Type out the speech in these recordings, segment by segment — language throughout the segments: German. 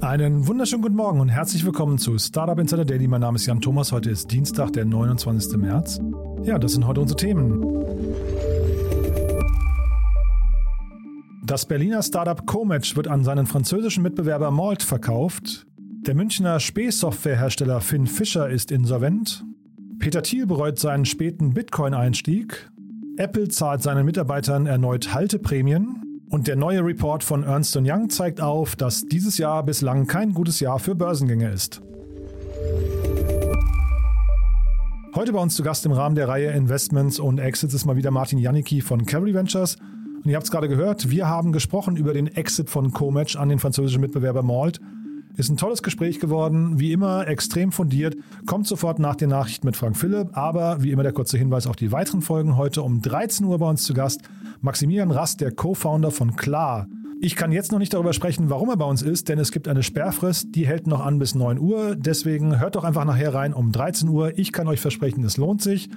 Einen wunderschönen guten Morgen und herzlich willkommen zu Startup Insider Daily. Mein Name ist Jan Thomas. Heute ist Dienstag, der 29. März. Ja, das sind heute unsere Themen. Das Berliner Startup Comatch wird an seinen französischen Mitbewerber Malt verkauft. Der Münchner Spähsoftwarehersteller Finn Fischer ist insolvent. Peter Thiel bereut seinen späten Bitcoin-Einstieg. Apple zahlt seinen Mitarbeitern erneut Halteprämien. Und der neue Report von Ernst Young zeigt auf, dass dieses Jahr bislang kein gutes Jahr für Börsengänge ist. Heute bei uns zu Gast im Rahmen der Reihe Investments und Exits ist mal wieder Martin Janicki von Cavalry Ventures. Und ihr habt es gerade gehört, wir haben gesprochen über den Exit von Comatch an den französischen Mitbewerber Malt. Ist ein tolles Gespräch geworden, wie immer extrem fundiert. Kommt sofort nach den Nachrichten mit Frank Philipp, aber wie immer der kurze Hinweis auf die weiteren Folgen heute um 13 Uhr bei uns zu Gast. Maximilian Rast, der Co-Founder von Klar. Ich kann jetzt noch nicht darüber sprechen, warum er bei uns ist, denn es gibt eine Sperrfrist, die hält noch an bis 9 Uhr. Deswegen hört doch einfach nachher rein um 13 Uhr. Ich kann euch versprechen, es lohnt sich.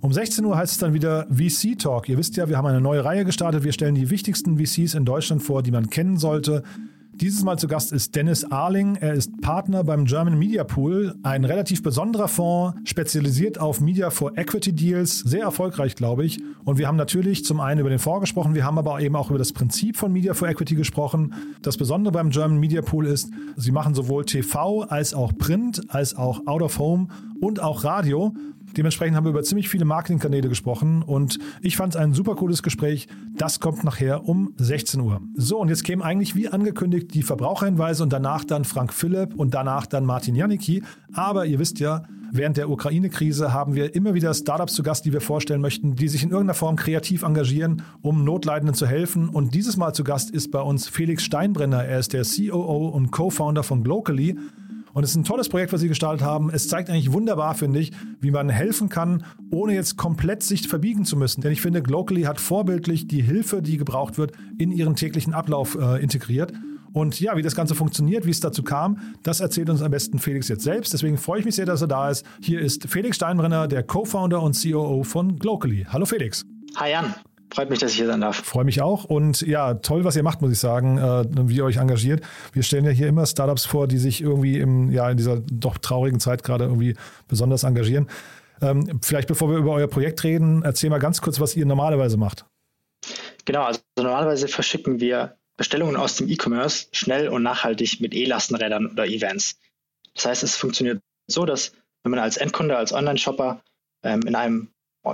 Um 16 Uhr heißt es dann wieder VC Talk. Ihr wisst ja, wir haben eine neue Reihe gestartet. Wir stellen die wichtigsten VCs in Deutschland vor, die man kennen sollte. Dieses Mal zu Gast ist Dennis Arling. Er ist Partner beim German Media Pool, ein relativ besonderer Fonds, spezialisiert auf Media for Equity Deals, sehr erfolgreich, glaube ich. Und wir haben natürlich zum einen über den Fonds gesprochen, wir haben aber eben auch über das Prinzip von Media for Equity gesprochen. Das Besondere beim German Media Pool ist, sie machen sowohl TV als auch Print, als auch Out of Home und auch Radio. Dementsprechend haben wir über ziemlich viele Marketingkanäle gesprochen und ich fand es ein super cooles Gespräch. Das kommt nachher um 16 Uhr. So, und jetzt kämen eigentlich wie angekündigt die Verbraucherhinweise und danach dann Frank Philipp und danach dann Martin Janicki. Aber ihr wisst ja, während der Ukraine-Krise haben wir immer wieder Startups zu Gast, die wir vorstellen möchten, die sich in irgendeiner Form kreativ engagieren, um Notleidenden zu helfen. Und dieses Mal zu Gast ist bei uns Felix Steinbrenner. Er ist der COO und Co-Founder von Glocally. Und es ist ein tolles Projekt, was Sie gestartet haben. Es zeigt eigentlich wunderbar, finde ich, wie man helfen kann, ohne jetzt komplett sich verbiegen zu müssen. Denn ich finde, Glocally hat vorbildlich die Hilfe, die gebraucht wird, in ihren täglichen Ablauf äh, integriert. Und ja, wie das Ganze funktioniert, wie es dazu kam, das erzählt uns am besten Felix jetzt selbst. Deswegen freue ich mich sehr, dass er da ist. Hier ist Felix Steinbrenner, der Co-Founder und COO von Glocally. Hallo Felix. Hi Jan. Freut mich, dass ich hier sein darf. Freue mich auch. Und ja, toll, was ihr macht, muss ich sagen, äh, wie ihr euch engagiert. Wir stellen ja hier immer Startups vor, die sich irgendwie im, ja, in dieser doch traurigen Zeit gerade irgendwie besonders engagieren. Ähm, vielleicht bevor wir über euer Projekt reden, erzähl mal ganz kurz, was ihr normalerweise macht. Genau, also normalerweise verschicken wir Bestellungen aus dem E-Commerce schnell und nachhaltig mit E-Lastenrädern oder Events. Das heißt, es funktioniert so, dass wenn man als Endkunde, als Online-Shopper ähm, in einem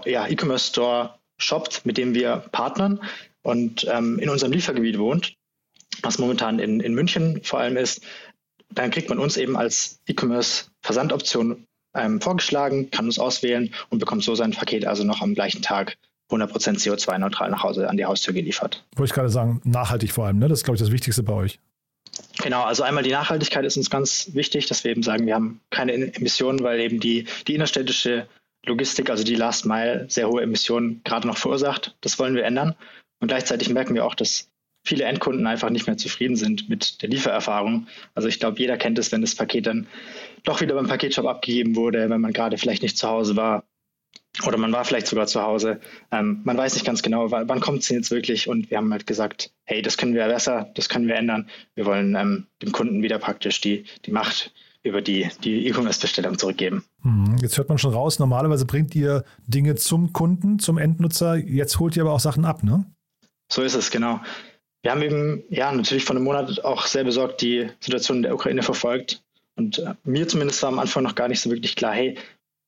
ja, E-Commerce-Store shoppt, mit dem wir partnern und ähm, in unserem Liefergebiet wohnt, was momentan in, in München vor allem ist, dann kriegt man uns eben als E-Commerce-Versandoption ähm, vorgeschlagen, kann uns auswählen und bekommt so sein Paket also noch am gleichen Tag 100% CO2-neutral nach Hause an die Haustür geliefert. Wollte ich gerade sagen, nachhaltig vor allem, ne? das ist, glaube ich, das Wichtigste bei euch. Genau, also einmal die Nachhaltigkeit ist uns ganz wichtig, dass wir eben sagen, wir haben keine Emissionen, weil eben die, die innerstädtische Logistik, also die Last Mile, sehr hohe Emissionen gerade noch verursacht. Das wollen wir ändern. Und gleichzeitig merken wir auch, dass viele Endkunden einfach nicht mehr zufrieden sind mit der Liefererfahrung. Also ich glaube, jeder kennt es, wenn das Paket dann doch wieder beim Paketshop abgegeben wurde, wenn man gerade vielleicht nicht zu Hause war oder man war vielleicht sogar zu Hause. Ähm, man weiß nicht ganz genau, wann kommt es denn jetzt wirklich? Und wir haben halt gesagt, hey, das können wir besser, das können wir ändern. Wir wollen ähm, dem Kunden wieder praktisch die, die Macht über die, die E-Commerce-Bestellung zurückgeben. Mhm. Jetzt hört man schon raus, normalerweise bringt ihr Dinge zum Kunden, zum Endnutzer, jetzt holt ihr aber auch Sachen ab, ne? So ist es, genau. Wir haben eben, ja, natürlich vor einem Monat auch sehr besorgt die Situation in der Ukraine verfolgt. Und äh, mir zumindest war am Anfang noch gar nicht so wirklich klar, hey,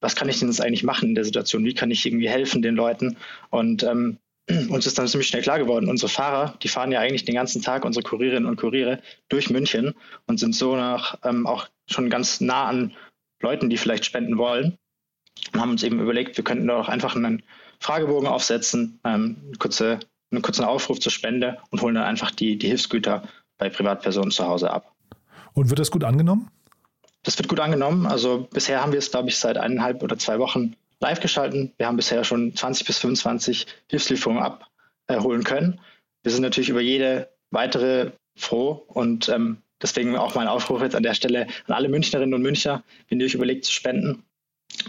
was kann ich denn jetzt eigentlich machen in der Situation? Wie kann ich irgendwie helfen den Leuten? Und ähm, uns ist dann ziemlich schnell klar geworden, unsere Fahrer, die fahren ja eigentlich den ganzen Tag, unsere Kurierinnen und Kuriere, durch München und sind so nach ähm, auch schon ganz nah an Leuten, die vielleicht spenden wollen. Und haben uns eben überlegt, wir könnten doch einfach einen Fragebogen aufsetzen, ähm, eine kurze, einen kurzen Aufruf zur Spende und holen dann einfach die, die Hilfsgüter bei Privatpersonen zu Hause ab. Und wird das gut angenommen? Das wird gut angenommen. Also bisher haben wir es, glaube ich, seit eineinhalb oder zwei Wochen live geschalten. Wir haben bisher schon 20 bis 25 Hilfslieferungen abholen können. Wir sind natürlich über jede weitere froh und ähm, deswegen auch mein Aufruf jetzt an der Stelle an alle Münchnerinnen und Münchner, wenn ihr euch überlegt zu spenden,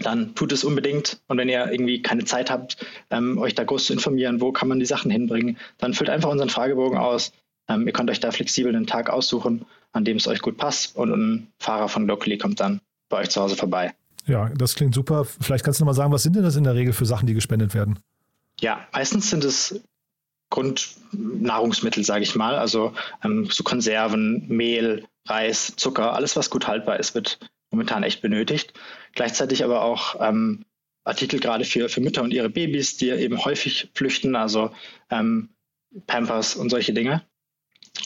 dann tut es unbedingt. Und wenn ihr irgendwie keine Zeit habt, ähm, euch da groß zu informieren, wo kann man die Sachen hinbringen, dann füllt einfach unseren Fragebogen aus. Ähm, ihr könnt euch da flexibel einen Tag aussuchen, an dem es euch gut passt und ein Fahrer von Locally kommt dann bei euch zu Hause vorbei. Ja, das klingt super. Vielleicht kannst du noch mal sagen, was sind denn das in der Regel für Sachen, die gespendet werden? Ja, meistens sind es Grundnahrungsmittel, sage ich mal. Also ähm, so Konserven, Mehl, Reis, Zucker, alles, was gut haltbar ist, wird momentan echt benötigt. Gleichzeitig aber auch ähm, Artikel gerade für, für Mütter und ihre Babys, die eben häufig flüchten, also ähm, Pampers und solche Dinge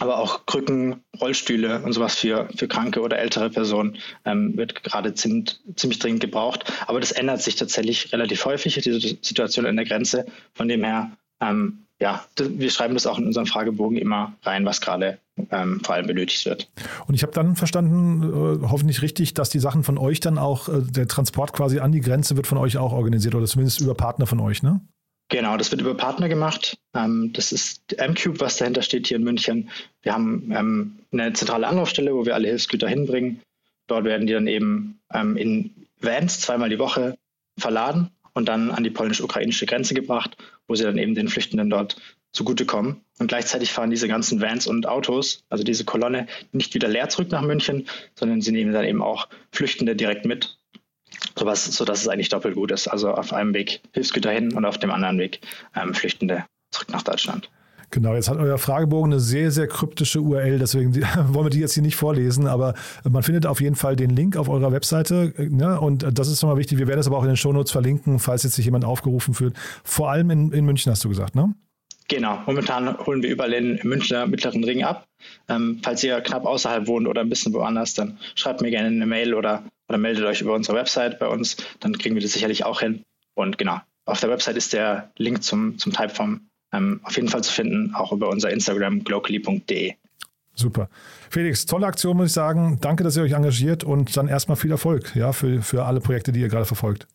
aber auch Krücken, Rollstühle und sowas für, für kranke oder ältere Personen ähm, wird gerade ziemlich, ziemlich dringend gebraucht. Aber das ändert sich tatsächlich relativ häufig, diese Situation an der Grenze. Von dem her, ähm, ja, wir schreiben das auch in unserem Fragebogen immer rein, was gerade ähm, vor allem benötigt wird. Und ich habe dann verstanden, äh, hoffentlich richtig, dass die Sachen von euch dann auch, äh, der Transport quasi an die Grenze wird von euch auch organisiert oder zumindest über Partner von euch, ne? Genau, das wird über Partner gemacht. Ähm, das ist M-Cube, was dahinter steht hier in München. Wir haben ähm, eine zentrale Anlaufstelle, wo wir alle Hilfsgüter hinbringen. Dort werden die dann eben ähm, in Vans zweimal die Woche verladen und dann an die polnisch-ukrainische Grenze gebracht, wo sie dann eben den Flüchtenden dort zugutekommen. Und gleichzeitig fahren diese ganzen Vans und Autos, also diese Kolonne, nicht wieder leer zurück nach München, sondern sie nehmen dann eben auch Flüchtende direkt mit sowas, sodass es eigentlich doppelt gut ist. Also auf einem Weg Hilfsgüter hin und auf dem anderen Weg ähm, Flüchtende zurück nach Deutschland. Genau, jetzt hat euer Fragebogen eine sehr, sehr kryptische URL, deswegen wollen wir die jetzt hier nicht vorlesen, aber man findet auf jeden Fall den Link auf eurer Webseite ne? und das ist nochmal wichtig. Wir werden das aber auch in den Shownotes verlinken, falls jetzt sich jemand aufgerufen fühlt. Vor allem in, in München hast du gesagt, ne? Genau, momentan holen wir überall in Münchner mittleren Ring ab. Ähm, falls ihr knapp außerhalb wohnt oder ein bisschen woanders, dann schreibt mir gerne eine Mail oder, oder meldet euch über unsere Website bei uns. Dann kriegen wir das sicherlich auch hin. Und genau, auf der Website ist der Link zum, zum Typeform ähm, auf jeden Fall zu finden, auch über unser Instagram glocally.de. Super. Felix, tolle Aktion, muss ich sagen. Danke, dass ihr euch engagiert und dann erstmal viel Erfolg ja, für, für alle Projekte, die ihr gerade verfolgt.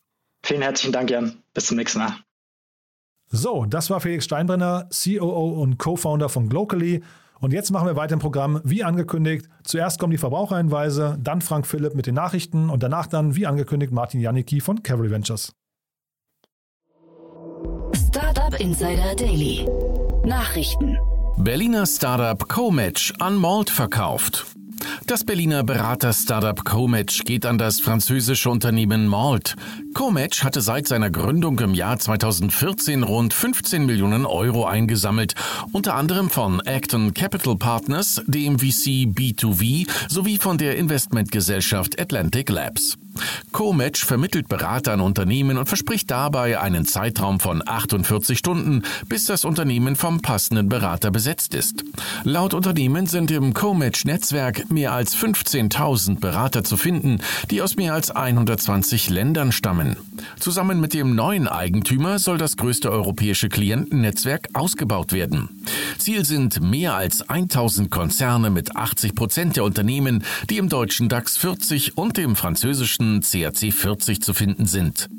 Vielen herzlichen Dank, Jan. Bis zum nächsten Mal. So, das war Felix Steinbrenner, COO und Co-Founder von Glocally. Und jetzt machen wir weiter im Programm, wie angekündigt. Zuerst kommen die Verbraucherhinweise, dann Frank Philipp mit den Nachrichten und danach dann, wie angekündigt, Martin Janicki von Cavalry Ventures. Startup Insider Daily. Nachrichten. Berliner Startup Comatch an Malt verkauft. Das Berliner Berater-Startup Comatch geht an das französische Unternehmen Malt. Comatch hatte seit seiner Gründung im Jahr 2014 rund 15 Millionen Euro eingesammelt, unter anderem von Acton Capital Partners, dem VC B2V sowie von der Investmentgesellschaft Atlantic Labs. Comatch vermittelt Berater an Unternehmen und verspricht dabei einen Zeitraum von 48 Stunden, bis das Unternehmen vom passenden Berater besetzt ist. Laut Unternehmen sind im Comatch-Netzwerk mehr als 15.000 Berater zu finden, die aus mehr als 120 Ländern stammen. Zusammen mit dem neuen Eigentümer soll das größte europäische Klientennetzwerk ausgebaut werden. Ziel sind mehr als 1000 Konzerne mit 80 Prozent der Unternehmen, die im deutschen DAX 40 und dem französischen Listen CAC 40 zu finden sind.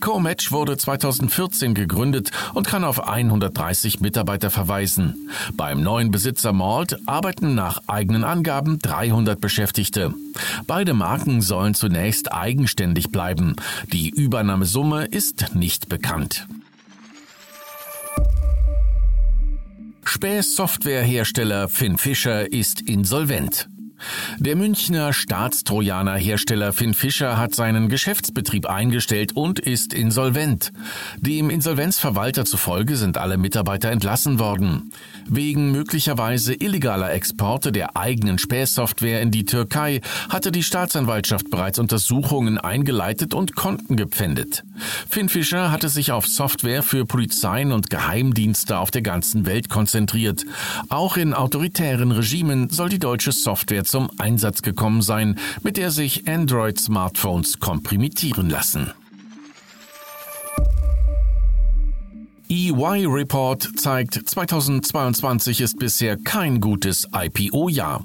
Comatch wurde 2014 gegründet und kann auf 130 Mitarbeiter verweisen. Beim neuen Besitzer Malt arbeiten nach eigenen Angaben 300 Beschäftigte. Beide Marken sollen zunächst eigenständig bleiben. Die Übernahmesumme ist nicht bekannt. Späß-Softwarehersteller Finn Fischer ist insolvent. Der Münchner Staatstrojaner-Hersteller Finn Fischer hat seinen Geschäftsbetrieb eingestellt und ist insolvent. Dem Insolvenzverwalter zufolge sind alle Mitarbeiter entlassen worden. Wegen möglicherweise illegaler Exporte der eigenen Späßsoftware in die Türkei hatte die Staatsanwaltschaft bereits Untersuchungen eingeleitet und Konten gepfändet. Finn Fischer hatte sich auf Software für Polizeien und Geheimdienste auf der ganzen Welt konzentriert. Auch in autoritären Regimen soll die deutsche Software zum Einsatz gekommen sein, mit der sich Android-Smartphones komprimieren lassen. EY Report zeigt, 2022 ist bisher kein gutes IPO-Jahr.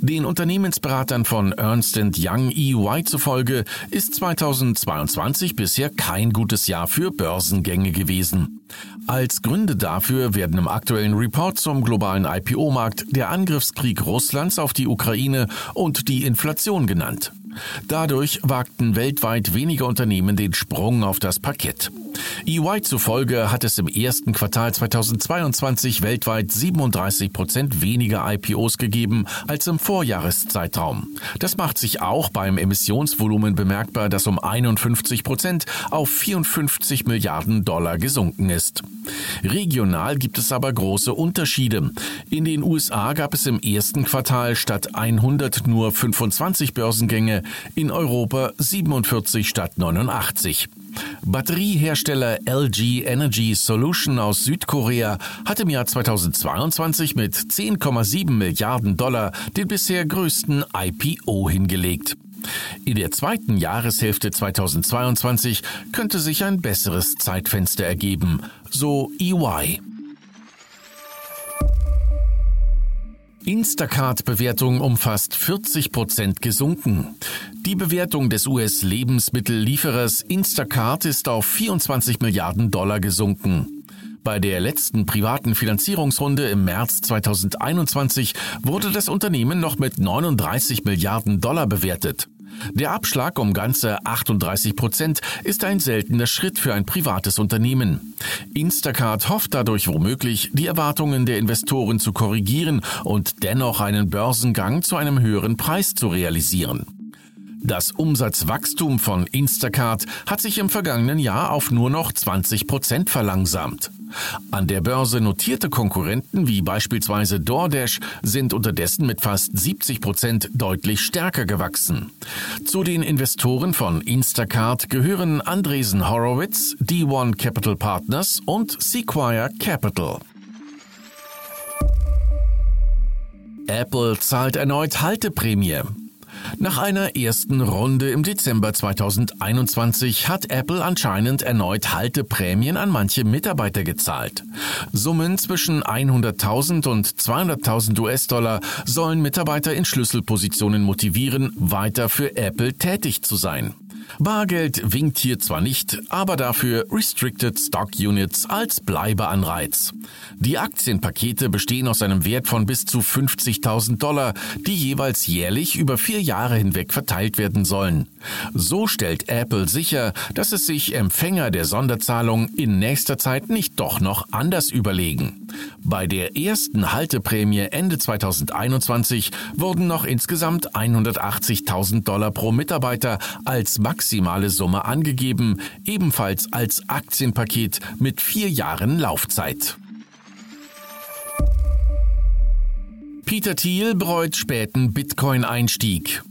Den Unternehmensberatern von Ernst Young EY zufolge ist 2022 bisher kein gutes Jahr für Börsengänge gewesen. Als Gründe dafür werden im aktuellen Report zum globalen IPO-Markt der Angriffskrieg Russlands auf die Ukraine und die Inflation genannt. Dadurch wagten weltweit weniger Unternehmen den Sprung auf das Parkett. EY zufolge hat es im ersten Quartal 2022 weltweit 37 Prozent weniger IPOs gegeben als im Vorjahreszeitraum. Das macht sich auch beim Emissionsvolumen bemerkbar, das um 51 Prozent auf 54 Milliarden Dollar gesunken ist. Regional gibt es aber große Unterschiede. In den USA gab es im ersten Quartal statt 100 nur 25 Börsengänge, in Europa 47 statt 89. Batteriehersteller LG Energy Solution aus Südkorea hat im Jahr 2022 mit 10,7 Milliarden Dollar den bisher größten IPO hingelegt. In der zweiten Jahreshälfte 2022 könnte sich ein besseres Zeitfenster ergeben, so EY. Instacart-Bewertung um fast 40 Prozent gesunken. Die Bewertung des US-Lebensmittellieferers Instacart ist auf 24 Milliarden Dollar gesunken. Bei der letzten privaten Finanzierungsrunde im März 2021 wurde das Unternehmen noch mit 39 Milliarden Dollar bewertet. Der Abschlag um ganze 38 Prozent ist ein seltener Schritt für ein privates Unternehmen. Instacart hofft dadurch womöglich, die Erwartungen der Investoren zu korrigieren und dennoch einen Börsengang zu einem höheren Preis zu realisieren. Das Umsatzwachstum von Instacart hat sich im vergangenen Jahr auf nur noch 20 Prozent verlangsamt. An der Börse notierte Konkurrenten wie beispielsweise DoorDash sind unterdessen mit fast 70 Prozent deutlich stärker gewachsen. Zu den Investoren von Instacart gehören Andresen Horowitz, D1 Capital Partners und Sequire Capital. Apple zahlt erneut Halteprämie. Nach einer ersten Runde im Dezember 2021 hat Apple anscheinend erneut Halteprämien an manche Mitarbeiter gezahlt. Summen zwischen 100.000 und 200.000 US-Dollar sollen Mitarbeiter in Schlüsselpositionen motivieren, weiter für Apple tätig zu sein. Bargeld winkt hier zwar nicht, aber dafür Restricted Stock Units als Bleibeanreiz. Die Aktienpakete bestehen aus einem Wert von bis zu 50.000 Dollar, die jeweils jährlich über vier Jahre hinweg verteilt werden sollen. So stellt Apple sicher, dass es sich Empfänger der Sonderzahlung in nächster Zeit nicht doch noch anders überlegen. Bei der ersten Halteprämie Ende 2021 wurden noch insgesamt 180.000 Dollar pro Mitarbeiter als maximale Summe angegeben, ebenfalls als Aktienpaket mit vier Jahren Laufzeit. Peter Thiel bereut späten Bitcoin-Einstieg.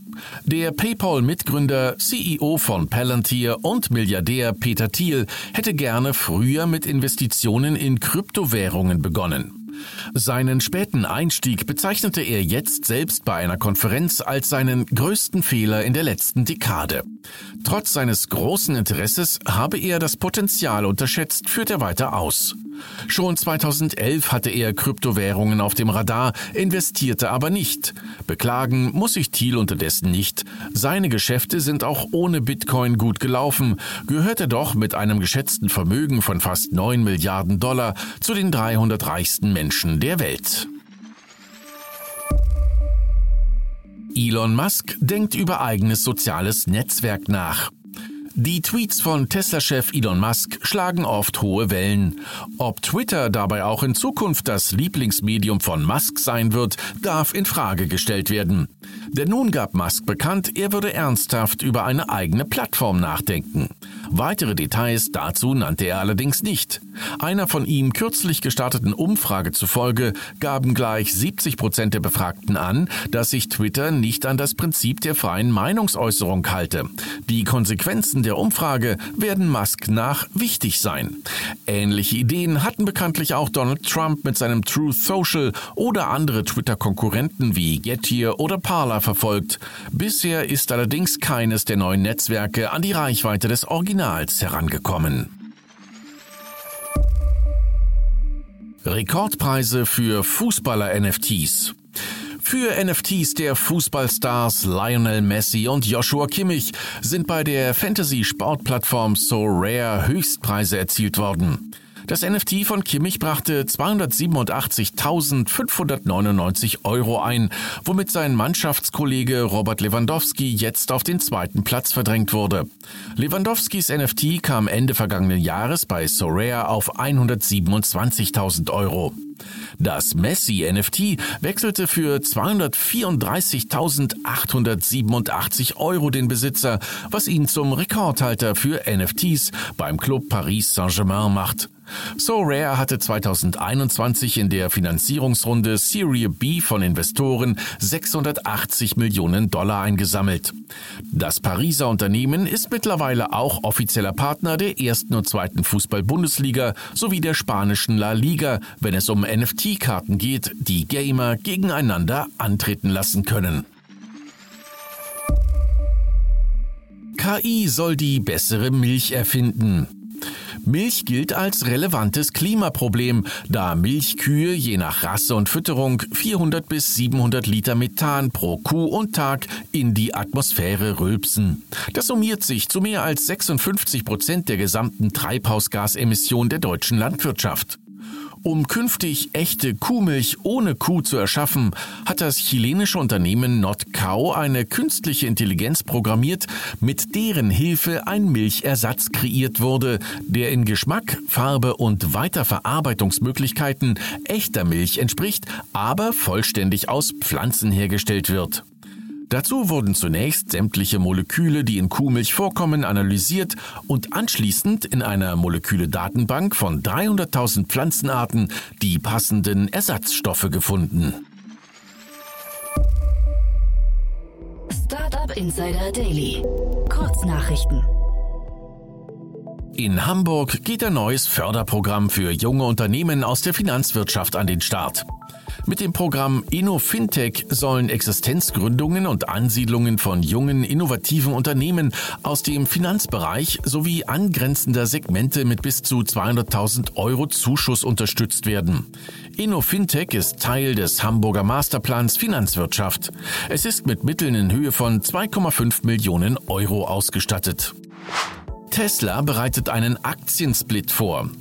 Der PayPal-Mitgründer, CEO von Palantir und Milliardär Peter Thiel hätte gerne früher mit Investitionen in Kryptowährungen begonnen. Seinen späten Einstieg bezeichnete er jetzt selbst bei einer Konferenz als seinen größten Fehler in der letzten Dekade. Trotz seines großen Interesses habe er das Potenzial unterschätzt, führt er weiter aus. Schon 2011 hatte er Kryptowährungen auf dem Radar, investierte aber nicht. Beklagen muss sich Thiel unterdessen nicht. Seine Geschäfte sind auch ohne Bitcoin gut gelaufen, gehört er doch mit einem geschätzten Vermögen von fast 9 Milliarden Dollar zu den 300 reichsten Menschen der Welt. Elon Musk denkt über eigenes soziales Netzwerk nach. Die Tweets von Tesla-Chef Elon Musk schlagen oft hohe Wellen. Ob Twitter dabei auch in Zukunft das Lieblingsmedium von Musk sein wird, darf in Frage gestellt werden. Denn nun gab Musk bekannt, er würde ernsthaft über eine eigene Plattform nachdenken. Weitere Details dazu nannte er allerdings nicht. Einer von ihm kürzlich gestarteten Umfrage zufolge gaben gleich 70 Prozent der Befragten an, dass sich Twitter nicht an das Prinzip der freien Meinungsäußerung halte. Die Konsequenzen der Umfrage werden Musk nach wichtig sein. Ähnliche Ideen hatten bekanntlich auch Donald Trump mit seinem Truth Social oder andere Twitter-Konkurrenten wie Getir oder Parler verfolgt. Bisher ist allerdings keines der neuen Netzwerke an die Reichweite des Originals herangekommen. Rekordpreise für Fußballer-NFTs. Für NFTs der Fußballstars Lionel Messi und Joshua Kimmich sind bei der Fantasy-Sportplattform So Rare Höchstpreise erzielt worden. Das NFT von Kimmich brachte 287.599 Euro ein, womit sein Mannschaftskollege Robert Lewandowski jetzt auf den zweiten Platz verdrängt wurde. Lewandowskis NFT kam Ende vergangenen Jahres bei Sorare auf 127.000 Euro. Das Messi-NFT wechselte für 234.887 Euro den Besitzer, was ihn zum Rekordhalter für NFTs beim Club Paris Saint-Germain macht. So Rare hatte 2021 in der Finanzierungsrunde Serie B von Investoren 680 Millionen Dollar eingesammelt. Das Pariser Unternehmen ist mittlerweile auch offizieller Partner der ersten und zweiten Fußball-Bundesliga sowie der spanischen La Liga, wenn es um NFT-Karten geht, die Gamer gegeneinander antreten lassen können. KI soll die bessere Milch erfinden. Milch gilt als relevantes Klimaproblem, da Milchkühe je nach Rasse und Fütterung 400 bis 700 Liter Methan pro Kuh und Tag in die Atmosphäre rülpsen. Das summiert sich zu mehr als 56 Prozent der gesamten Treibhausgasemission der deutschen Landwirtschaft. Um künftig echte Kuhmilch ohne Kuh zu erschaffen, hat das chilenische Unternehmen NotCow eine künstliche Intelligenz programmiert, mit deren Hilfe ein Milchersatz kreiert wurde, der in Geschmack, Farbe und Weiterverarbeitungsmöglichkeiten echter Milch entspricht, aber vollständig aus Pflanzen hergestellt wird. Dazu wurden zunächst sämtliche Moleküle, die in Kuhmilch vorkommen, analysiert und anschließend in einer Moleküle-Datenbank von 300.000 Pflanzenarten die passenden Ersatzstoffe gefunden. Startup Insider Daily. Kurznachrichten. In Hamburg geht ein neues Förderprogramm für junge Unternehmen aus der Finanzwirtschaft an den Start. Mit dem Programm InnoFintech sollen Existenzgründungen und Ansiedlungen von jungen, innovativen Unternehmen aus dem Finanzbereich sowie angrenzender Segmente mit bis zu 200.000 Euro Zuschuss unterstützt werden. InnoFintech ist Teil des Hamburger Masterplans Finanzwirtschaft. Es ist mit Mitteln in Höhe von 2,5 Millionen Euro ausgestattet. Tesla bereitet einen Aktiensplit vor.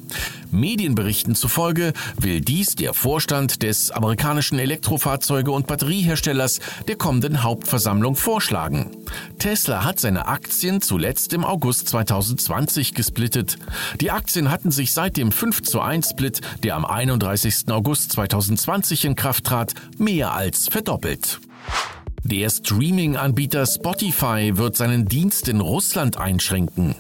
Medienberichten zufolge will dies der Vorstand des amerikanischen Elektrofahrzeuge- und Batterieherstellers der kommenden Hauptversammlung vorschlagen. Tesla hat seine Aktien zuletzt im August 2020 gesplittet. Die Aktien hatten sich seit dem 5 zu 1 Split, der am 31. August 2020 in Kraft trat, mehr als verdoppelt. Der Streaming-Anbieter Spotify wird seinen Dienst in Russland einschränken.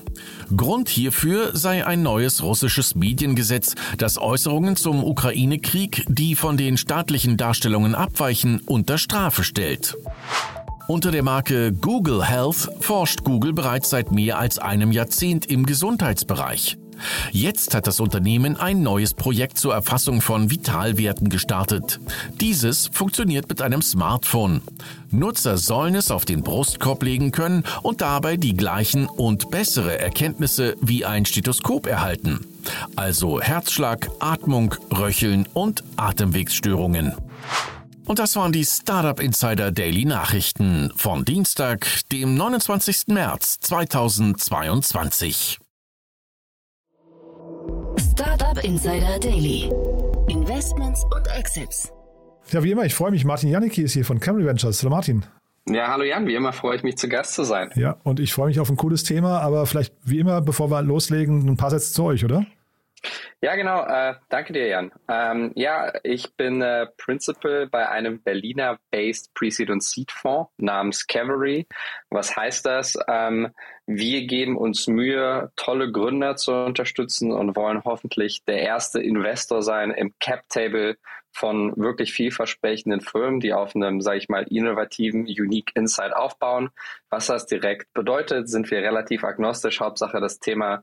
Grund hierfür sei ein neues russisches Mediengesetz, das Äußerungen zum Ukraine-Krieg, die von den staatlichen Darstellungen abweichen, unter Strafe stellt. Unter der Marke Google Health forscht Google bereits seit mehr als einem Jahrzehnt im Gesundheitsbereich. Jetzt hat das Unternehmen ein neues Projekt zur Erfassung von Vitalwerten gestartet. Dieses funktioniert mit einem Smartphone. Nutzer sollen es auf den Brustkorb legen können und dabei die gleichen und bessere Erkenntnisse wie ein Stethoskop erhalten. Also Herzschlag, Atmung, Röcheln und Atemwegsstörungen. Und das waren die Startup Insider Daily Nachrichten von Dienstag, dem 29. März 2022. Startup Insider Daily. Investments und Exits. Ja, wie immer, ich freue mich. Martin Janicki ist hier von Camry Ventures. Hallo Martin. Ja, hallo Jan, wie immer freue ich mich zu Gast zu sein. Ja, und ich freue mich auf ein cooles Thema, aber vielleicht wie immer, bevor wir loslegen, ein paar Sätze zu euch, oder? Ja, genau. Äh, danke dir, Jan. Ähm, ja, ich bin äh, Principal bei einem Berliner-based Pre-Seed und Seed-Fonds namens Cavalry. Was heißt das? Ähm, wir geben uns Mühe, tolle Gründer zu unterstützen und wollen hoffentlich der erste Investor sein im Cap-Table von wirklich vielversprechenden Firmen, die auf einem, sage ich mal, innovativen, unique Insight aufbauen. Was das direkt bedeutet, sind wir relativ agnostisch. Hauptsache das Thema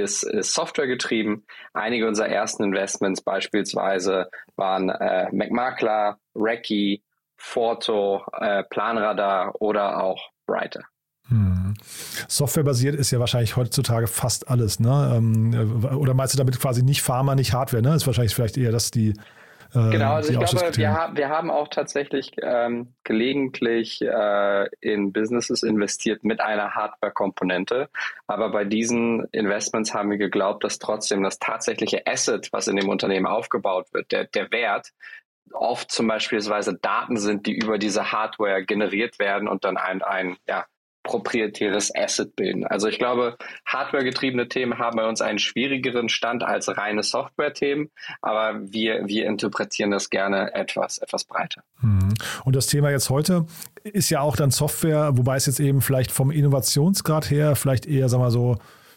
ist, ist Software getrieben. Einige unserer ersten Investments beispielsweise waren äh, McMakler, Recce, Forto, äh, Planradar oder auch Brighter. Hm. Softwarebasiert ist ja wahrscheinlich heutzutage fast alles, ne? Ähm, oder meinst du damit quasi nicht Pharma, nicht Hardware, ne? Ist wahrscheinlich vielleicht eher das die, Äh, genau, also ich glaube, wir, ha wir haben auch tatsächlich ähm, gelegentlich äh, in Businesses investiert mit einer Hardware-Komponente. Aber bei diesen Investments haben wir geglaubt, dass trotzdem das tatsächliche Asset, was in dem Unternehmen aufgebaut wird, der, der Wert, oft zum Beispiel Daten sind, die über diese Hardware generiert werden und dann ein, ein ja, proprietäres Asset bilden. Also ich glaube, hardwaregetriebene Themen haben bei uns einen schwierigeren Stand als reine Software-Themen, aber wir, wir interpretieren das gerne etwas, etwas breiter. Mhm. Und das Thema jetzt heute ist ja auch dann Software, wobei es jetzt eben vielleicht vom Innovationsgrad her vielleicht eher, sagen wir so,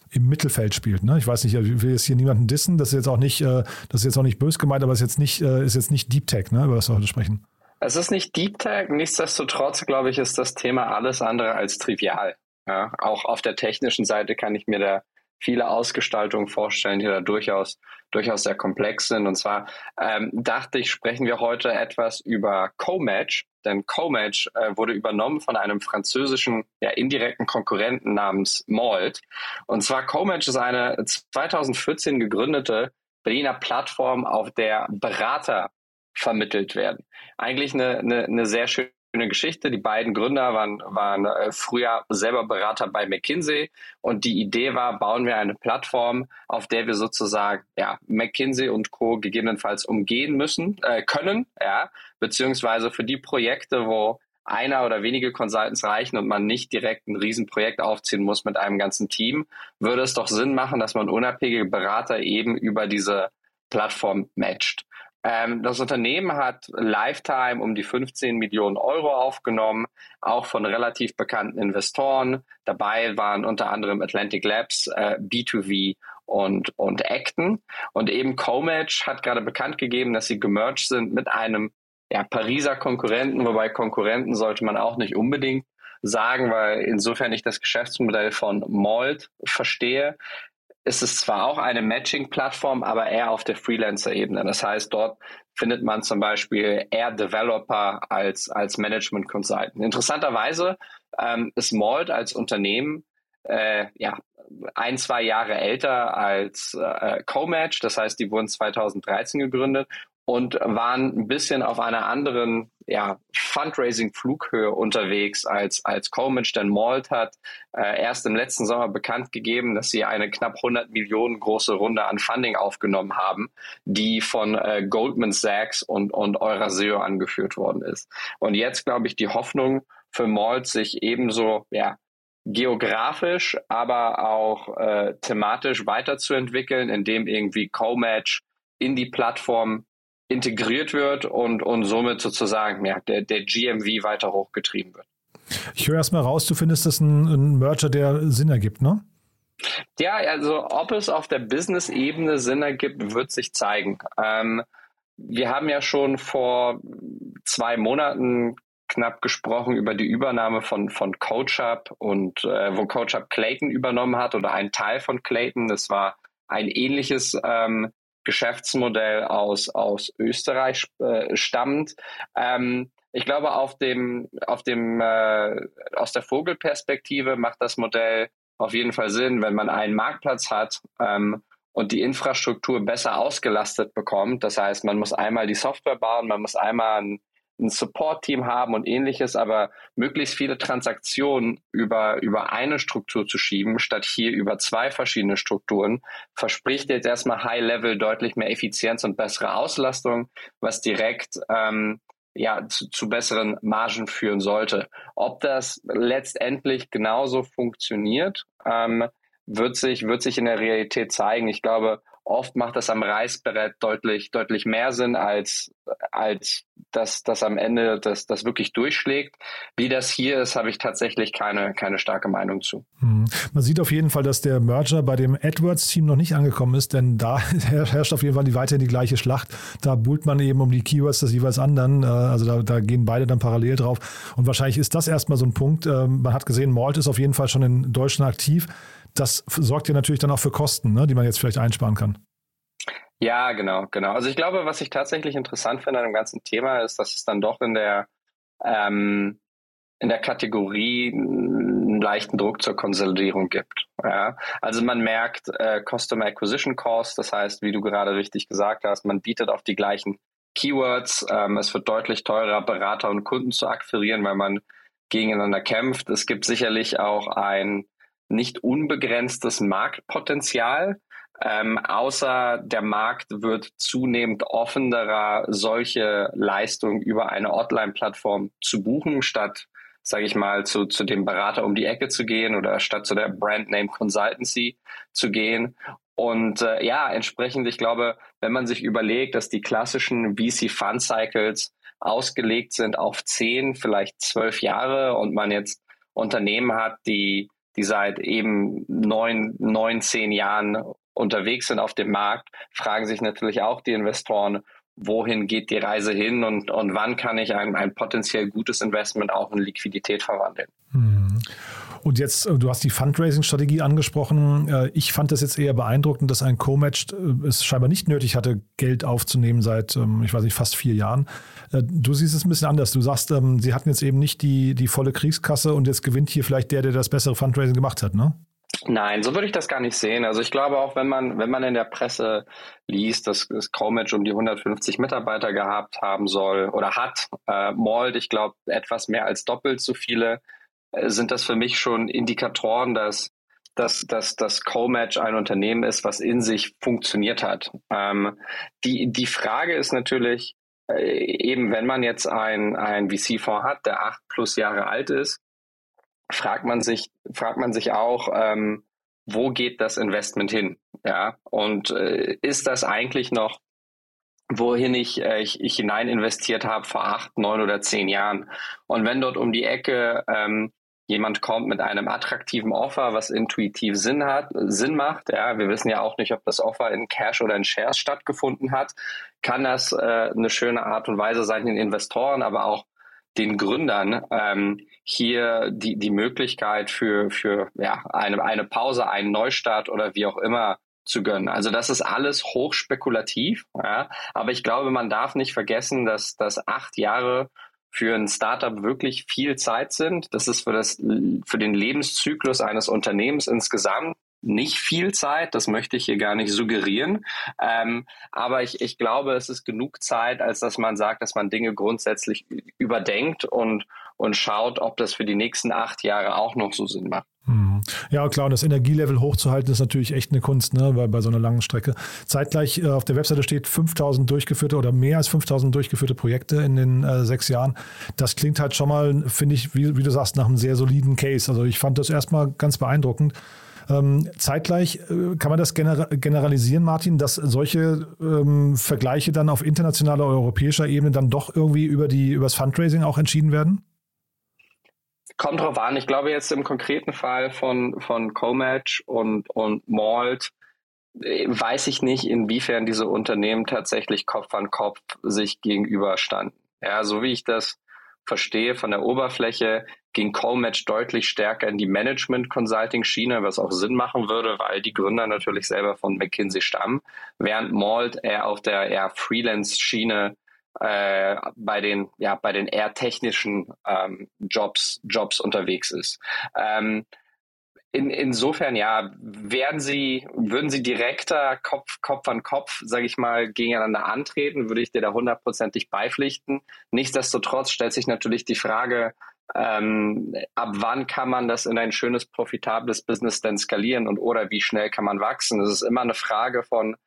im Mittelfeld spielt. Ne? Ich weiß nicht, ich will jetzt hier niemanden dissen, das ist jetzt auch nicht, äh, das ist jetzt auch nicht bös gemeint, aber es ist jetzt nicht, äh, ist jetzt nicht Deep Tech, ne, über was wir heute sprechen. Es ist nicht Deep Tech, nichtsdestotrotz, glaube ich, ist das Thema alles andere als trivial. Ja, auch auf der technischen Seite kann ich mir da viele Ausgestaltungen vorstellen, die da durchaus, durchaus sehr komplex sind. Und zwar ähm, dachte ich, sprechen wir heute etwas über Co-Match, denn Co-Match äh, wurde übernommen von einem französischen, ja, indirekten Konkurrenten namens Malt. Und zwar Co-Match ist eine 2014 gegründete Berliner Plattform, auf der Berater vermittelt werden. Eigentlich eine, eine, eine sehr schöne Geschichte. Die beiden Gründer waren, waren äh, früher selber Berater bei McKinsey und die Idee war, bauen wir eine Plattform, auf der wir sozusagen ja, McKinsey und Co. gegebenenfalls umgehen müssen, äh, können, ja, beziehungsweise für die Projekte, wo einer oder wenige Consultants reichen und man nicht direkt ein Riesenprojekt aufziehen muss mit einem ganzen Team, würde es doch Sinn machen, dass man unabhängige Berater eben über diese Plattform matcht. Ähm, das Unternehmen hat Lifetime um die 15 Millionen Euro aufgenommen, auch von relativ bekannten Investoren. Dabei waren unter anderem Atlantic Labs, äh, B2V und, und Acton. Und eben Comatch hat gerade bekannt gegeben, dass sie gemerged sind mit einem ja, Pariser Konkurrenten, wobei Konkurrenten sollte man auch nicht unbedingt sagen, weil insofern ich das Geschäftsmodell von Malt verstehe, ist es zwar auch eine Matching-Plattform, aber eher auf der Freelancer-Ebene. Das heißt, dort findet man zum Beispiel eher Developer als, als Management-Consultant. Interessanterweise ähm, ist Malt als Unternehmen äh, ja, ein, zwei Jahre älter als äh, Comatch. Das heißt, die wurden 2013 gegründet und waren ein bisschen auf einer anderen ja, Fundraising-Flughöhe unterwegs als, als Coleman denn Malt hat äh, erst im letzten Sommer bekannt gegeben, dass sie eine knapp 100 Millionen große Runde an Funding aufgenommen haben, die von äh, Goldman Sachs und, und Euraseo angeführt worden ist. Und jetzt, glaube ich, die Hoffnung für Malt, sich ebenso ja, geografisch, aber auch äh, thematisch weiterzuentwickeln, indem irgendwie Co-Match in die Plattform integriert wird und, und somit sozusagen ja, der, der GMV weiter hochgetrieben wird. Ich höre erstmal raus, du findest das ein, ein Merger, der Sinn ergibt, ne? Ja, also ob es auf der Business-Ebene Sinn ergibt, wird sich zeigen. Ähm, wir haben ja schon vor zwei Monaten knapp gesprochen über die Übernahme von, von CoachUp und äh, wo CoachUp Clayton übernommen hat oder ein Teil von Clayton. Das war ein ähnliches ähm, Geschäftsmodell aus, aus Österreich äh, stammt. Ähm, ich glaube, auf dem, auf dem, äh, aus der Vogelperspektive macht das Modell auf jeden Fall Sinn, wenn man einen Marktplatz hat ähm, und die Infrastruktur besser ausgelastet bekommt. Das heißt, man muss einmal die Software bauen, man muss einmal ein ein Support-Team haben und ähnliches, aber möglichst viele Transaktionen über, über eine Struktur zu schieben, statt hier über zwei verschiedene Strukturen, verspricht jetzt erstmal High-Level deutlich mehr Effizienz und bessere Auslastung, was direkt ähm, ja, zu, zu besseren Margen führen sollte. Ob das letztendlich genauso funktioniert, ähm, wird sich, wird sich in der Realität zeigen. Ich glaube, oft macht das am Reißbrett deutlich, deutlich mehr Sinn, als, als dass das am Ende das, das wirklich durchschlägt. Wie das hier ist, habe ich tatsächlich keine, keine starke Meinung zu. Hm. Man sieht auf jeden Fall, dass der Merger bei dem AdWords-Team noch nicht angekommen ist, denn da herrscht auf jeden Fall die weiterhin die gleiche Schlacht. Da buhlt man eben um die Keywords des jeweils anderen. Äh, also da, da gehen beide dann parallel drauf. Und wahrscheinlich ist das erstmal so ein Punkt. Ähm, man hat gesehen, Malt ist auf jeden Fall schon in Deutschland aktiv das sorgt ja natürlich dann auch für Kosten, ne, die man jetzt vielleicht einsparen kann. Ja, genau, genau. Also ich glaube, was ich tatsächlich interessant finde an dem ganzen Thema ist, dass es dann doch in der ähm, in der Kategorie einen leichten Druck zur Konsolidierung gibt. Ja? Also man merkt äh, Customer Acquisition Cost, das heißt, wie du gerade richtig gesagt hast, man bietet auf die gleichen Keywords. Ähm, es wird deutlich teurer, Berater und Kunden zu akquirieren, weil man gegeneinander kämpft. Es gibt sicherlich auch ein nicht unbegrenztes Marktpotenzial. Ähm, außer der Markt wird zunehmend offener, solche Leistungen über eine Online-Plattform zu buchen, statt, sage ich mal, zu, zu dem Berater um die Ecke zu gehen oder statt zu der Brandname Consultancy zu gehen. Und äh, ja, entsprechend, ich glaube, wenn man sich überlegt, dass die klassischen VC Fund Cycles ausgelegt sind auf zehn, vielleicht zwölf Jahre und man jetzt Unternehmen hat, die, die seit eben neun, neun, zehn Jahren unterwegs sind auf dem Markt, fragen sich natürlich auch die Investoren, wohin geht die Reise hin und, und wann kann ich ein, ein potenziell gutes Investment auch in Liquidität verwandeln. Hm. Und jetzt, äh, du hast die Fundraising-Strategie angesprochen. Äh, ich fand das jetzt eher beeindruckend, dass ein Co-Match äh, es scheinbar nicht nötig hatte, Geld aufzunehmen seit, ähm, ich weiß nicht, fast vier Jahren. Du siehst es ein bisschen anders. Du sagst, ähm, sie hatten jetzt eben nicht die, die volle Kriegskasse und jetzt gewinnt hier vielleicht der, der das bessere Fundraising gemacht hat, ne? Nein, so würde ich das gar nicht sehen. Also ich glaube auch, wenn man, wenn man in der Presse liest, dass das Comatch um die 150 Mitarbeiter gehabt haben soll oder hat, äh, Mold, ich glaube, etwas mehr als doppelt so viele, äh, sind das für mich schon Indikatoren, dass dass, dass das Co-Match ein Unternehmen ist, was in sich funktioniert hat. Ähm, die, die Frage ist natürlich, äh, eben wenn man jetzt ein, ein VC-Fonds hat, der acht plus Jahre alt ist, fragt man sich, fragt man sich auch, ähm, wo geht das Investment hin? Ja, und äh, ist das eigentlich noch, wohin ich, äh, ich, ich hinein investiert habe vor acht, neun oder zehn Jahren? Und wenn dort um die Ecke ähm, jemand kommt mit einem attraktiven Offer, was intuitiv Sinn hat, Sinn macht, ja, wir wissen ja auch nicht, ob das Offer in Cash oder in Shares stattgefunden hat, kann das äh, eine schöne Art und Weise sein, den Investoren, aber auch den Gründern ähm, hier die, die Möglichkeit für, für ja, eine, eine Pause, einen Neustart oder wie auch immer zu gönnen. Also das ist alles hochspekulativ, ja, aber ich glaube, man darf nicht vergessen, dass, dass acht Jahre für ein Startup wirklich viel Zeit sind. Das ist für, das, für den Lebenszyklus eines Unternehmens insgesamt nicht viel Zeit, das möchte ich hier gar nicht suggerieren. Ähm, aber ich, ich glaube, es ist genug Zeit, als dass man sagt, dass man Dinge grundsätzlich überdenkt und, und schaut, ob das für die nächsten acht Jahre auch noch so Sinn macht. Hm. Ja, klar, und das Energielevel hochzuhalten ist natürlich echt eine Kunst, ne, bei, bei so einer langen Strecke. Zeitgleich äh, auf der Webseite steht 5000 durchgeführte oder mehr als 5000 durchgeführte Projekte in den äh, sechs Jahren. Das klingt halt schon mal, finde ich, wie, wie du sagst, nach einem sehr soliden Case. Also ich fand das erstmal ganz beeindruckend. Ähm, zeitgleich äh, kann man das gener generalisieren, Martin, dass solche ähm, Vergleiche dann auf internationaler, europäischer Ebene dann doch irgendwie über übers Fundraising auch entschieden werden? Kommt drauf an. Ich glaube jetzt im konkreten Fall von, von Comatch und, und Malt äh, weiß ich nicht, inwiefern diese Unternehmen tatsächlich Kopf an Kopf sich gegenüberstanden. Ja, so wie ich das verstehe von der Oberfläche, ging Comatch deutlich stärker in die Management-Consulting-Schiene, was auch Sinn machen würde, weil die Gründer natürlich selber von McKinsey stammen, während Malt eher auf der eher Freelance-Schiene äh, bei den ja bei den eher technischen ähm, Jobs Jobs unterwegs ist. Ähm, in, insofern ja, werden Sie, würden Sie direkter Kopf, Kopf an Kopf, sage ich mal, gegeneinander antreten, würde ich dir da hundertprozentig beipflichten. Nichtsdestotrotz stellt sich natürlich die Frage, ähm, ab wann kann man das in ein schönes, profitables Business denn skalieren und oder wie schnell kann man wachsen? Es ist immer eine Frage von,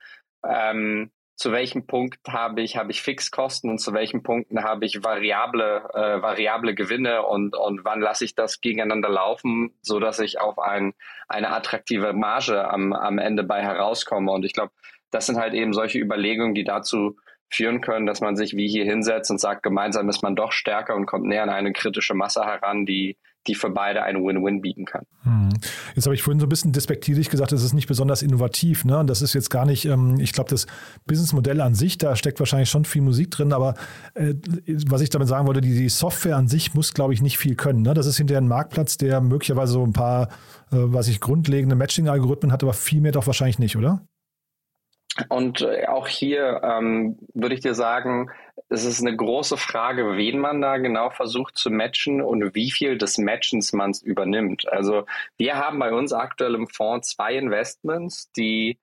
ähm, zu welchem Punkt habe ich, habe ich Fixkosten und zu welchen Punkten habe ich variable, äh, variable Gewinne und, und wann lasse ich das gegeneinander laufen, so dass ich auf ein, eine attraktive Marge am, am Ende bei herauskomme. Und ich glaube, das sind halt eben solche Überlegungen, die dazu führen können, dass man sich wie hier hinsetzt und sagt, gemeinsam ist man doch stärker und kommt näher an eine kritische Masse heran, die, die für beide einen Win-Win bieten kann. Hm. Jetzt habe ich vorhin so ein bisschen despektierlich gesagt, es ist nicht besonders innovativ. Ne? Und das ist jetzt gar nicht, ähm, ich glaube, das Businessmodell an sich, da steckt wahrscheinlich schon viel Musik drin, aber äh, was ich damit sagen wollte, die, die Software an sich muss, glaube ich, nicht viel können. Ne? Das ist hinterher ein Marktplatz, der möglicherweise so ein paar, äh, was ich, grundlegende Matching-Algorithmen hat, aber viel mehr doch wahrscheinlich nicht, oder? Und äh, auch hier ähm, würde ich dir sagen, es ist eine große Frage, wen man da genau versucht zu matchen und wie viel des Matchens man übernimmt. Also wir haben bei uns aktuell im Fonds zwei Investments, die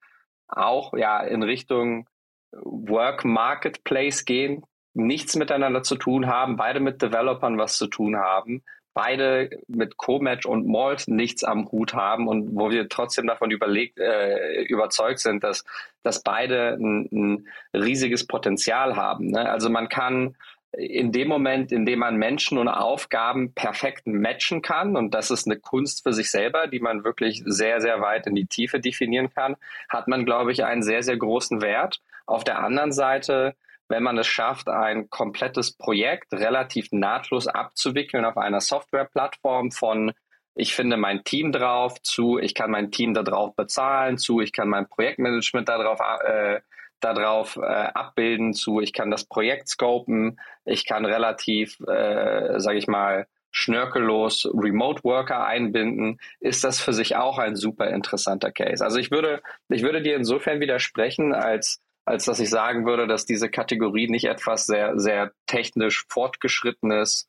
auch ja in Richtung Work Marketplace gehen, nichts miteinander zu tun haben, beide mit Developern was zu tun haben, beide mit Co-Match und Malt nichts am Hut haben und wo wir trotzdem davon überlegt, äh, überzeugt sind, dass, dass beide ein, ein riesiges Potenzial haben. Ne? Also man kann in dem Moment, in dem man Menschen und Aufgaben perfekt matchen kann, und das ist eine Kunst für sich selber, die man wirklich sehr, sehr weit in die Tiefe definieren kann, hat man, glaube ich, einen sehr, sehr großen Wert. Auf der anderen Seite, wenn man es schafft, ein komplettes Projekt relativ nahtlos abzuwickeln auf einer Softwareplattform von ich finde mein Team drauf, zu ich kann mein Team darauf bezahlen, zu ich kann mein Projektmanagement darauf äh, darauf äh, abbilden zu, ich kann das Projekt scopen, ich kann relativ, äh, sage ich mal, schnörkellos Remote Worker einbinden, ist das für sich auch ein super interessanter Case. Also ich würde, ich würde dir insofern widersprechen, als als dass ich sagen würde, dass diese Kategorie nicht etwas sehr, sehr technisch fortgeschrittenes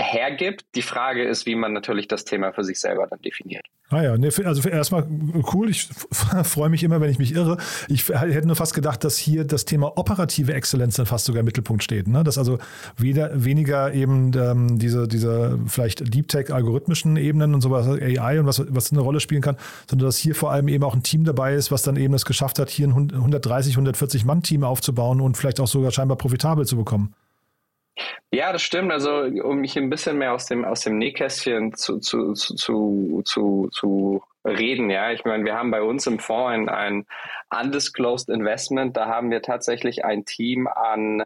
hergibt. Die Frage ist, wie man natürlich das Thema für sich selber dann definiert. Ah ja, also erstmal cool. Ich freue mich immer, wenn ich mich irre. Ich hätte nur fast gedacht, dass hier das Thema operative Exzellenz dann fast sogar im Mittelpunkt steht. Ne? Dass also weder, weniger eben ähm, diese, diese vielleicht Deep Tech algorithmischen Ebenen und sowas, AI und was, was eine Rolle spielen kann, sondern dass hier vor allem eben auch ein Team dabei ist, was dann eben es geschafft hat, hier ein 130, 140 Mann Team aufzubauen und vielleicht auch sogar scheinbar profitabel zu bekommen. Ja, das stimmt. Also um mich ein bisschen mehr aus dem aus dem Nähkästchen zu, zu, zu, zu, zu reden, ja. Ich meine, wir haben bei uns im Fonds ein, ein undisclosed Investment. Da haben wir tatsächlich ein Team an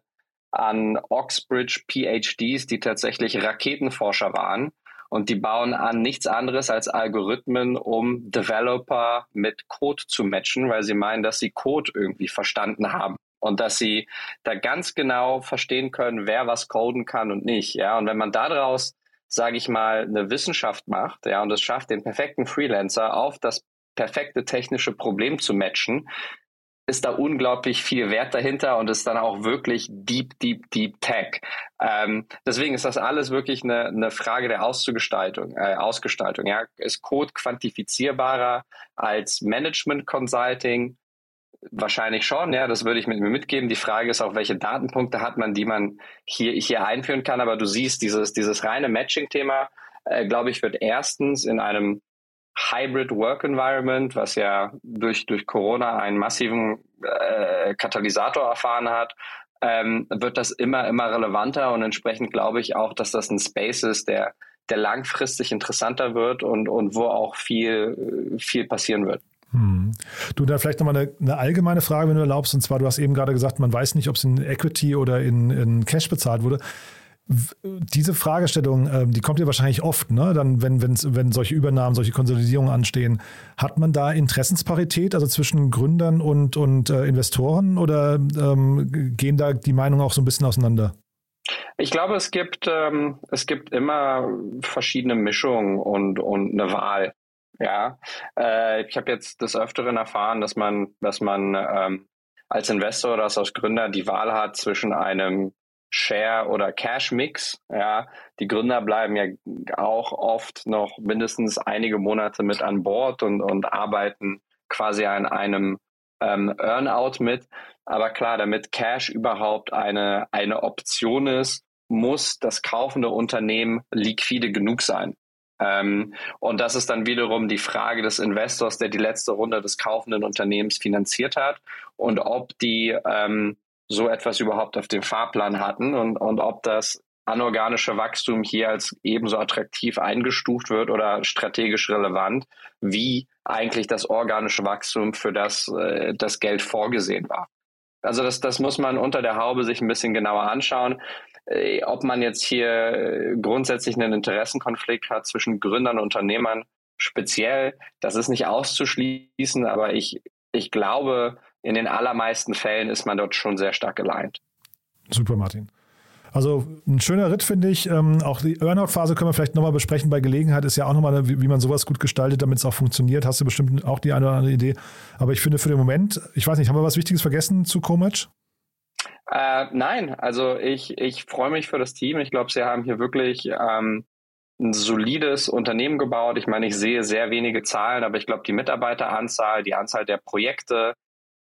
an Oxbridge PhDs, die tatsächlich Raketenforscher waren. Und die bauen an nichts anderes als Algorithmen, um Developer mit Code zu matchen, weil sie meinen, dass sie Code irgendwie verstanden haben und dass sie da ganz genau verstehen können, wer was coden kann und nicht. Ja, und wenn man daraus, sage ich mal, eine Wissenschaft macht, ja, und es schafft, den perfekten Freelancer auf das perfekte technische Problem zu matchen, ist da unglaublich viel Wert dahinter und ist dann auch wirklich deep, deep, deep Tech. Ähm, deswegen ist das alles wirklich eine, eine Frage der Ausgestaltung. Äh, Ausgestaltung. Ja. Ist Code quantifizierbarer als Management Consulting? Wahrscheinlich schon, ja, das würde ich mit mir mitgeben. Die Frage ist auch, welche Datenpunkte hat man, die man hier, hier einführen kann. Aber du siehst, dieses, dieses reine Matching-Thema, äh, glaube ich, wird erstens in einem Hybrid Work Environment, was ja durch, durch Corona einen massiven äh, Katalysator erfahren hat, ähm, wird das immer, immer relevanter und entsprechend glaube ich auch, dass das ein Space ist, der, der langfristig interessanter wird und, und wo auch viel, viel passieren wird. Hm. Du, da vielleicht nochmal eine, eine allgemeine Frage, wenn du erlaubst. Und zwar, du hast eben gerade gesagt, man weiß nicht, ob es in Equity oder in, in Cash bezahlt wurde. Diese Fragestellung, ähm, die kommt ja wahrscheinlich oft, ne? Dann, wenn, wenn solche Übernahmen, solche Konsolidierungen anstehen. Hat man da Interessensparität, also zwischen Gründern und, und äh, Investoren oder ähm, gehen da die Meinungen auch so ein bisschen auseinander? Ich glaube, es gibt, ähm, es gibt immer verschiedene Mischungen und, und eine Wahl. Ja, äh, ich habe jetzt des Öfteren erfahren, dass man, dass man ähm, als Investor oder als Gründer die Wahl hat zwischen einem Share- oder Cash-Mix. Ja, die Gründer bleiben ja auch oft noch mindestens einige Monate mit an Bord und, und arbeiten quasi an einem ähm, Earnout mit. Aber klar, damit Cash überhaupt eine, eine Option ist, muss das kaufende Unternehmen liquide genug sein. Ähm, und das ist dann wiederum die Frage des Investors, der die letzte Runde des kaufenden Unternehmens finanziert hat und ob die ähm, so etwas überhaupt auf dem Fahrplan hatten und, und ob das anorganische Wachstum hier als ebenso attraktiv eingestuft wird oder strategisch relevant, wie eigentlich das organische Wachstum, für das äh, das Geld vorgesehen war. Also das, das muss man unter der Haube sich ein bisschen genauer anschauen. Äh, ob man jetzt hier äh, grundsätzlich einen Interessenkonflikt hat zwischen Gründern und Unternehmern speziell, das ist nicht auszuschließen, aber ich, ich glaube, in den allermeisten Fällen ist man dort schon sehr stark geleint. Super, Martin. Also ein schöner Ritt, finde ich. Ähm, auch die Earnout-Phase können wir vielleicht nochmal besprechen. Bei Gelegenheit ist ja auch nochmal, wie, wie man sowas gut gestaltet, damit es auch funktioniert. Hast du bestimmt auch die eine oder andere Idee. Aber ich finde für den Moment, ich weiß nicht, haben wir was Wichtiges vergessen zu Comatch? Äh, nein, also ich, ich freue mich für das Team. Ich glaube, sie haben hier wirklich ähm, ein solides Unternehmen gebaut. Ich meine, ich sehe sehr wenige Zahlen, aber ich glaube, die Mitarbeiteranzahl, die Anzahl der Projekte,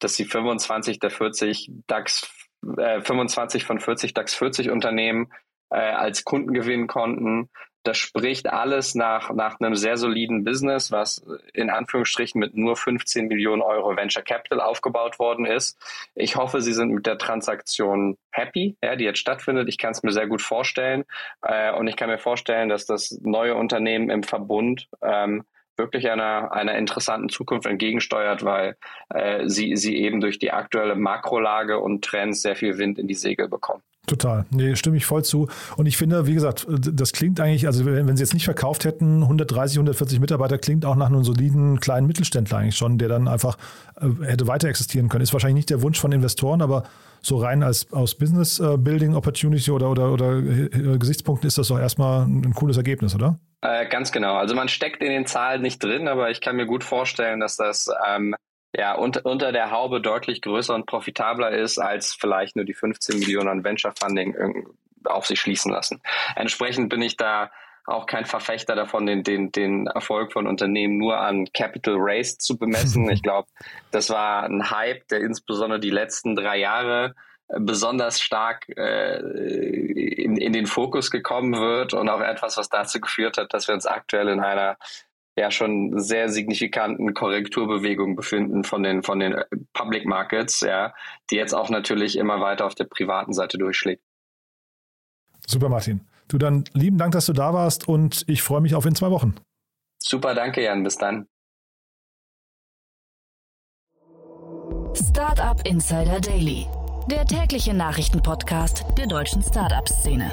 dass sie 25 der 40 DAX, äh, 25 von 40 DAX 40 Unternehmen äh, als Kunden gewinnen konnten. Das spricht alles nach, nach einem sehr soliden Business, was in Anführungsstrichen mit nur 15 Millionen Euro Venture Capital aufgebaut worden ist. Ich hoffe, Sie sind mit der Transaktion happy, ja, die jetzt stattfindet. Ich kann es mir sehr gut vorstellen. Äh, und ich kann mir vorstellen, dass das neue Unternehmen im Verbund ähm, wirklich einer, einer interessanten Zukunft entgegensteuert, weil äh, sie, sie eben durch die aktuelle Makrolage und Trends sehr viel Wind in die Segel bekommen. Total. Nee, stimme ich voll zu. Und ich finde, wie gesagt, das klingt eigentlich, also wenn, wenn sie jetzt nicht verkauft hätten, 130, 140 Mitarbeiter, klingt auch nach einem soliden kleinen Mittelständler eigentlich schon, der dann einfach äh, hätte weiter existieren können. Ist wahrscheinlich nicht der Wunsch von Investoren, aber so rein als aus Business äh, Building Opportunity oder, oder, oder äh, Gesichtspunkten ist das doch erstmal ein cooles Ergebnis, oder? Äh, ganz genau. Also man steckt in den Zahlen nicht drin, aber ich kann mir gut vorstellen, dass das ähm, ja unter, unter der Haube deutlich größer und profitabler ist, als vielleicht nur die 15 Millionen an Venture Funding auf sich schließen lassen. Entsprechend bin ich da auch kein Verfechter davon, den, den, den Erfolg von Unternehmen nur an Capital Raised zu bemessen. Ich glaube, das war ein Hype, der insbesondere die letzten drei Jahre besonders stark äh, in, in den Fokus gekommen wird und auch etwas, was dazu geführt hat, dass wir uns aktuell in einer ja schon sehr signifikanten Korrekturbewegung befinden von den von den Public Markets, ja, die jetzt auch natürlich immer weiter auf der privaten Seite durchschlägt. Super, Martin. Du dann lieben Dank, dass du da warst und ich freue mich auf in zwei Wochen. Super, danke Jan. Bis dann. Startup Insider Daily der tägliche Nachrichtenpodcast der deutschen Startup-Szene.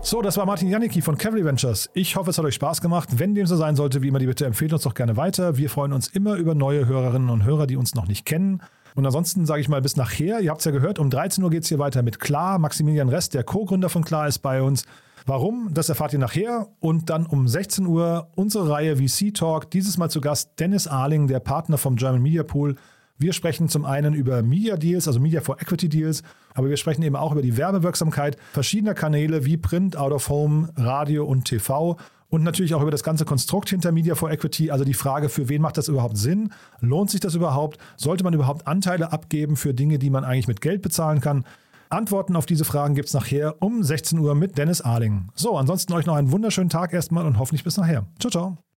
So, das war Martin Janicki von Cavalry Ventures. Ich hoffe, es hat euch Spaß gemacht. Wenn dem so sein sollte, wie immer, die bitte empfehlt uns doch gerne weiter. Wir freuen uns immer über neue Hörerinnen und Hörer, die uns noch nicht kennen. Und ansonsten sage ich mal bis nachher. Ihr habt es ja gehört, um 13 Uhr geht es hier weiter mit Klar. Maximilian Rest, der Co-Gründer von Klar, ist bei uns. Warum? Das erfahrt ihr nachher. Und dann um 16 Uhr unsere Reihe VC Talk. Dieses Mal zu Gast Dennis Ahling, der Partner vom German Media Pool. Wir sprechen zum einen über Media Deals, also Media for Equity Deals, aber wir sprechen eben auch über die Werbewirksamkeit verschiedener Kanäle wie Print, Out of Home, Radio und TV und natürlich auch über das ganze Konstrukt hinter Media for Equity, also die Frage, für wen macht das überhaupt Sinn? Lohnt sich das überhaupt? Sollte man überhaupt Anteile abgeben für Dinge, die man eigentlich mit Geld bezahlen kann? Antworten auf diese Fragen gibt es nachher um 16 Uhr mit Dennis Ahling. So, ansonsten euch noch einen wunderschönen Tag erstmal und hoffentlich bis nachher. Ciao, ciao.